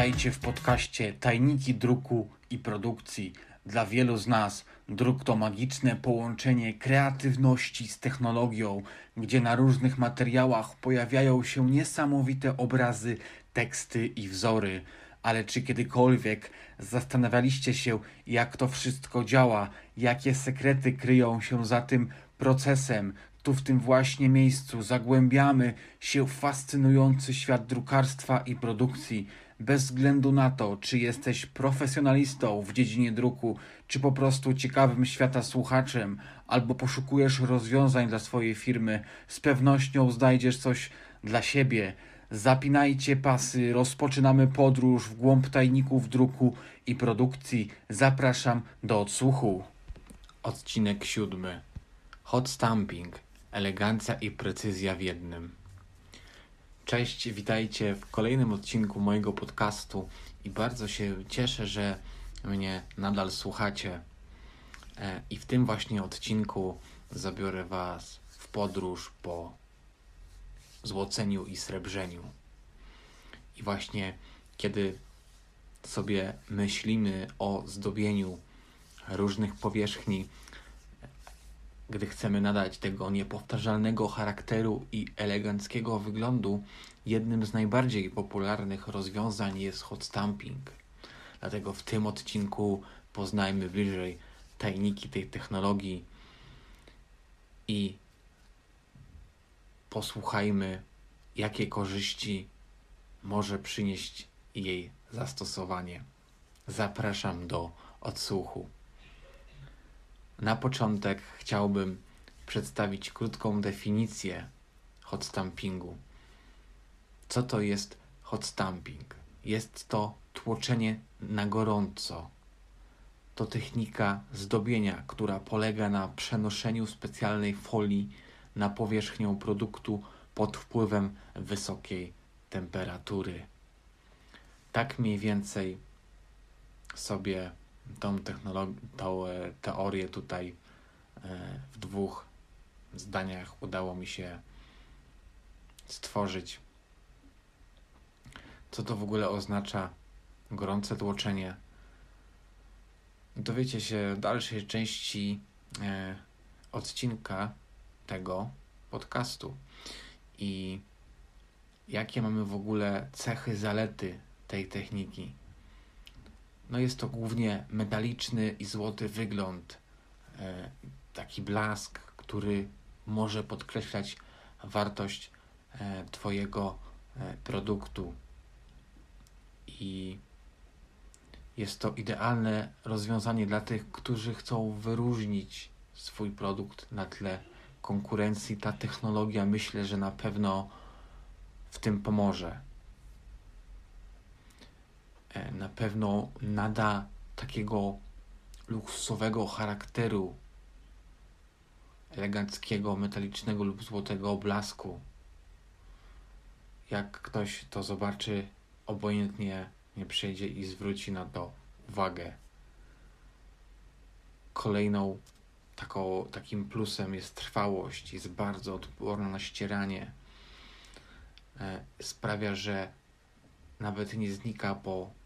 Witajcie w podcaście Tajniki Druku i Produkcji. Dla wielu z nas druk to magiczne połączenie kreatywności z technologią, gdzie na różnych materiałach pojawiają się niesamowite obrazy, teksty i wzory. Ale czy kiedykolwiek zastanawialiście się, jak to wszystko działa, jakie sekrety kryją się za tym procesem? Tu w tym właśnie miejscu zagłębiamy się w fascynujący świat drukarstwa i produkcji. Bez względu na to, czy jesteś profesjonalistą w dziedzinie druku, czy po prostu ciekawym świata słuchaczem, albo poszukujesz rozwiązań dla swojej firmy, z pewnością znajdziesz coś dla siebie. Zapinajcie pasy, rozpoczynamy podróż w głąb tajników druku i produkcji. Zapraszam do odsłuchu. Odcinek siódmy. Hot stamping. Elegancja i precyzja w jednym. Cześć, witajcie w kolejnym odcinku mojego podcastu i bardzo się cieszę, że mnie nadal słuchacie. E, I w tym właśnie odcinku zabiorę Was w podróż po złoceniu i srebrzeniu. I właśnie kiedy sobie myślimy o zdobieniu różnych powierzchni, gdy chcemy nadać tego niepowtarzalnego charakteru i eleganckiego wyglądu, jednym z najbardziej popularnych rozwiązań jest hot stamping. Dlatego w tym odcinku poznajmy bliżej tajniki tej technologii i posłuchajmy, jakie korzyści może przynieść jej zastosowanie. Zapraszam do odsłuchu. Na początek chciałbym przedstawić krótką definicję hot stampingu. Co to jest hot stamping? Jest to tłoczenie na gorąco. To technika zdobienia, która polega na przenoszeniu specjalnej folii na powierzchnię produktu pod wpływem wysokiej temperatury. Tak mniej więcej sobie tą, technologię, tą e, teorię tutaj e, w dwóch zdaniach udało mi się stworzyć. Co to w ogóle oznacza gorące tłoczenie? Dowiecie się w dalszej części e, odcinka tego podcastu i jakie mamy w ogóle cechy, zalety tej techniki. No jest to głównie metaliczny i złoty wygląd, e, taki blask, który może podkreślać wartość e, Twojego e, produktu. I jest to idealne rozwiązanie dla tych, którzy chcą wyróżnić swój produkt na tle konkurencji. Ta technologia myślę, że na pewno w tym pomoże. E, na pewno nada takiego luksusowego charakteru eleganckiego, metalicznego lub złotego blasku. Jak ktoś to zobaczy, obojętnie nie przejdzie i zwróci na to uwagę. Kolejną taką, takim plusem jest trwałość, jest bardzo odporna na ścieranie. E, sprawia, że nawet nie znika po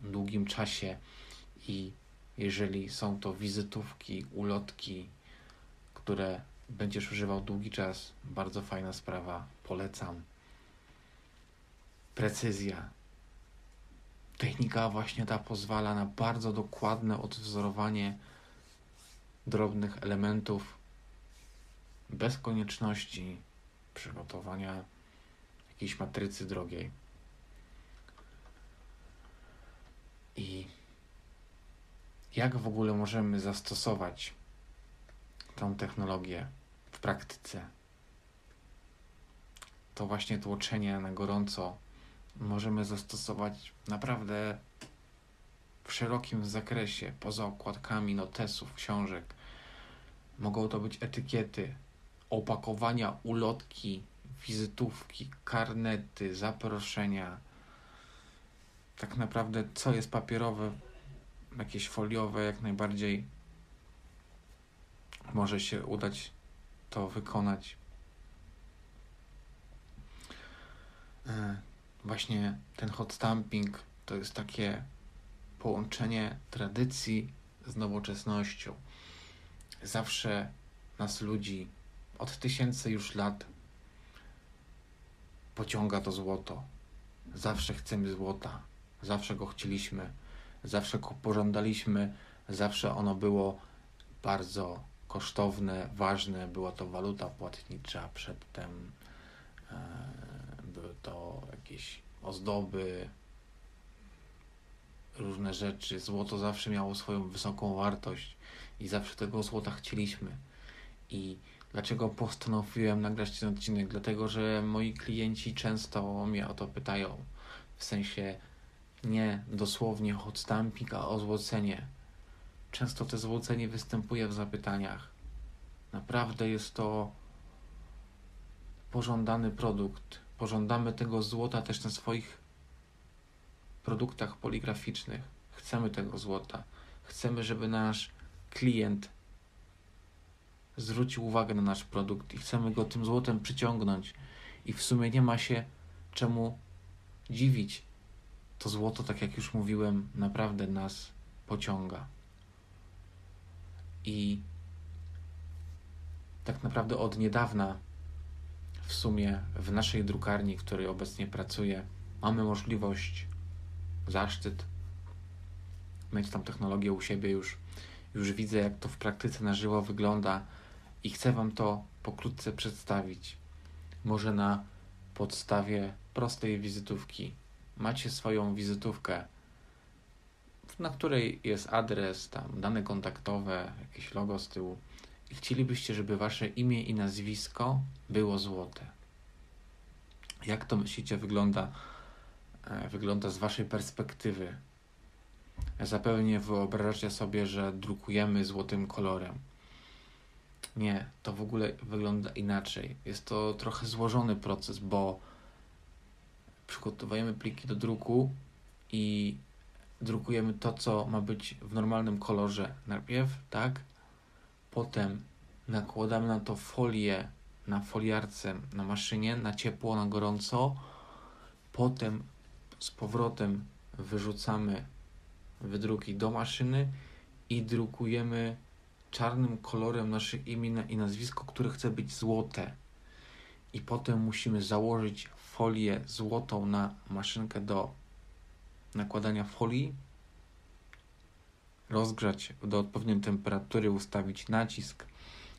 długim czasie i jeżeli są to wizytówki, ulotki, które będziesz używał długi czas, bardzo fajna sprawa, polecam. Precyzja. Technika właśnie ta pozwala na bardzo dokładne odwzorowanie drobnych elementów bez konieczności przygotowania jakiejś matrycy drogiej. I jak w ogóle możemy zastosować tą technologię w praktyce? To właśnie tłoczenie na gorąco możemy zastosować naprawdę w szerokim zakresie, poza okładkami notesów, książek. Mogą to być etykiety, opakowania, ulotki, wizytówki, karnety, zaproszenia, tak naprawdę co jest papierowe, jakieś foliowe, jak najbardziej może się udać to wykonać. E, właśnie ten hot stamping to jest takie połączenie tradycji z nowoczesnością. Zawsze nas ludzi od tysięcy już lat pociąga to złoto. Zawsze chcemy złota, zawsze go chcieliśmy, zawsze go pożądaliśmy, zawsze ono było bardzo kosztowne, ważne. Była to waluta płatnicza, przedtem e, były to jakieś ozdoby, różne rzeczy. Złoto zawsze miało swoją wysoką wartość i zawsze tego złota chcieliśmy. I dlaczego postanowiłem nagrać ten odcinek? Dlatego, że moi klienci często mnie o to pytają. W sensie nie dosłownie hot stamping, a o złocenie. Często to złocenie występuje w zapytaniach. Naprawdę jest to pożądany produkt. Pożądamy tego złota też na swoich produktach poligraficznych. Chcemy tego złota. Chcemy, żeby nasz klient zwrócił uwagę na nasz produkt i chcemy go tym złotem przyciągnąć. I w sumie nie ma się czemu dziwić. To złoto, tak jak już mówiłem, naprawdę nas pociąga. I tak naprawdę od niedawna w sumie w naszej drukarni, w której obecnie pracuję, mamy możliwość, zaszczyt mieć tam technologię u siebie już. Już widzę, jak to w praktyce na żywo wygląda i chcę Wam to pokrótce przedstawić. Może na podstawie prostej wizytówki. Macie swoją wizytówkę, na której jest adres, tam dane kontaktowe, jakieś logo z tyłu i chcielibyście, żeby wasze imię i nazwisko było złote. Jak to myślicie wygląda, e, wygląda z waszej perspektywy? Zapewne wyobrażacie sobie, że drukujemy złotym kolorem. Nie, to w ogóle wygląda inaczej. Jest to trochę złożony proces, bo przygotowujemy pliki do druku i drukujemy to, co ma być w normalnym kolorze najpierw, tak? Potem nakładamy na to folię na foliarce, na maszynie, na ciepło, na gorąco. Potem z powrotem wyrzucamy wydruki do maszyny i drukujemy czarnym kolorem nasze imię i nazwisko, które chce być złote. I potem musimy założyć folię złotą na maszynkę do nakładania folii, rozgrzać do odpowiedniej temperatury, ustawić nacisk,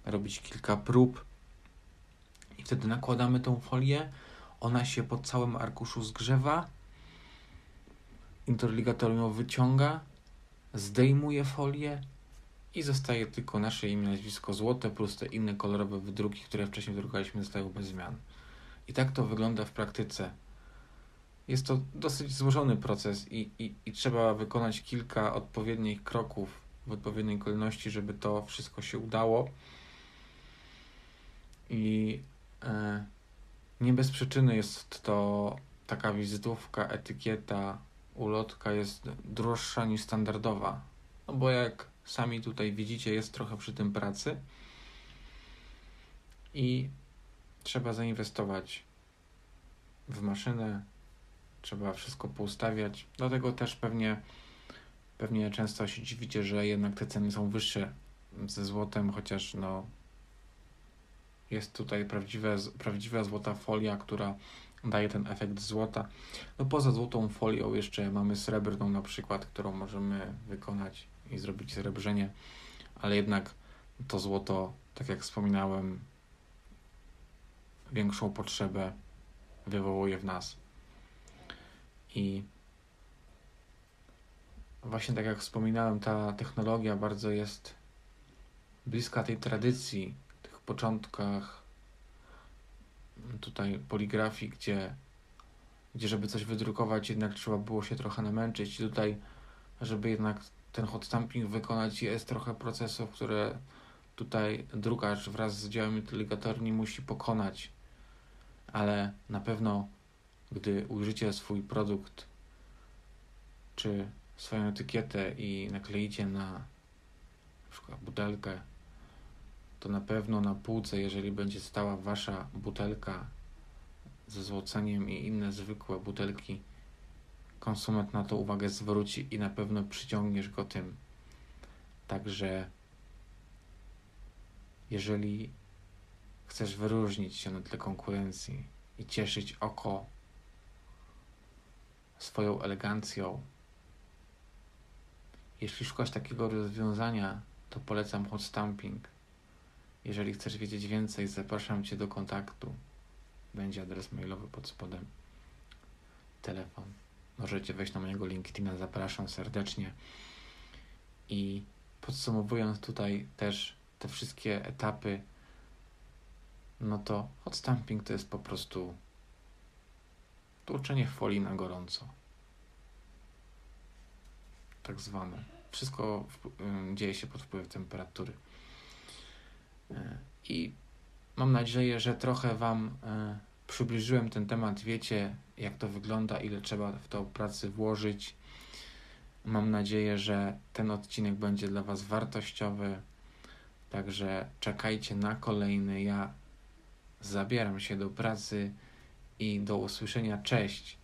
robić kilka prób i wtedy nakładamy tą folię. Ona się po całym arkuszu zgrzewa. Interligator ją wyciąga, zdejmuje folię i zostaje tylko nasze imię, nazwisko złote plus te inne kolorowe wydruki, które wcześniej wydrukaliśmy, zostają bez zmian. I tak to wygląda w praktyce. Jest to dosyć złożony proces i, i, i trzeba wykonać kilka odpowiednich kroków w odpowiedniej kolejności, żeby to wszystko się udało. I e, nie bez przyczyny jest to taka wizytówka, etykieta, ulotka jest droższa niż standardowa. No bo jak sami tutaj widzicie, jest trochę przy tym pracy i trzeba zainwestować w maszynę, trzeba wszystko poustawiać. Dlatego też pewnie, pewnie często się dziwicie, że jednak te ceny są wyższe ze złotem, chociaż no jest tutaj prawdziwe, prawdziwa złota folia, która daje ten efekt złota. No poza złotą folią jeszcze mamy srebrną na przykład, którą możemy wykonać i zrobić srebrzenie, ale jednak to złoto, tak jak wspominałem, większą potrzebę wywołuje w nas. I właśnie tak jak wspominałem, ta technologia bardzo jest bliska tej tradycji, tych początkach tutaj poligrafii, gdzie, gdzie żeby coś wydrukować, jednak trzeba było się trochę namęczyć. Tutaj, żeby jednak ten hot stamping wykonać, jest trochę procesów, które tutaj drukarz wraz z działem inteligatorni musi pokonać. Ale na pewno gdy ujrzycie swój produkt czy swoją etykietę i nakleicie na, przykład butelkę, to na pewno na półce, jeżeli będzie stała wasza butelka ze złoceniem i inne zwykłe butelki, konsument na to uwagę zwróci i na pewno przyciągniesz go tym. Także jeżeli chcesz wyróżnić się na tle konkurencji i cieszyć oko swoją elegancją, jeśli szukasz takiego rozwiązania, to polecam hot stamping. Jeżeli chcesz wiedzieć więcej, zapraszam Cię do kontaktu. Będzie adres mailowy pod spodem. Telefon. Możecie wejść na mojego LinkedIna, zapraszam serdecznie. I podsumowując tutaj też te wszystkie etapy, no to hot stamping to jest po prostu tłuczenie folii na gorąco. Tak zwane. Wszystko w, dzieje się pod wpływem temperatury. E, I mam nadzieję, że trochę Wam e, przybliżyłem ten temat. Wiecie, jak to wygląda, ile trzeba w to pracy włożyć. Mam nadzieję, że ten odcinek będzie dla Was wartościowy. Także czekajcie na kolejny. Ja zabieram się do pracy i do usłyszenia. Cześć.